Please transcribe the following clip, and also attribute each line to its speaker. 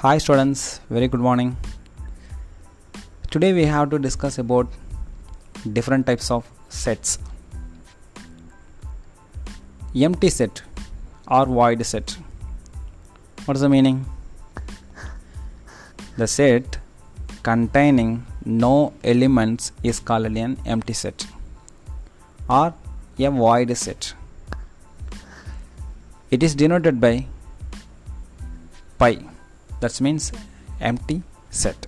Speaker 1: Hi students, very good morning. Today we have to discuss about different types of sets. Empty set or void set. What is the meaning? The set containing no elements is called an empty set or a void set. It is denoted by phi that means empty set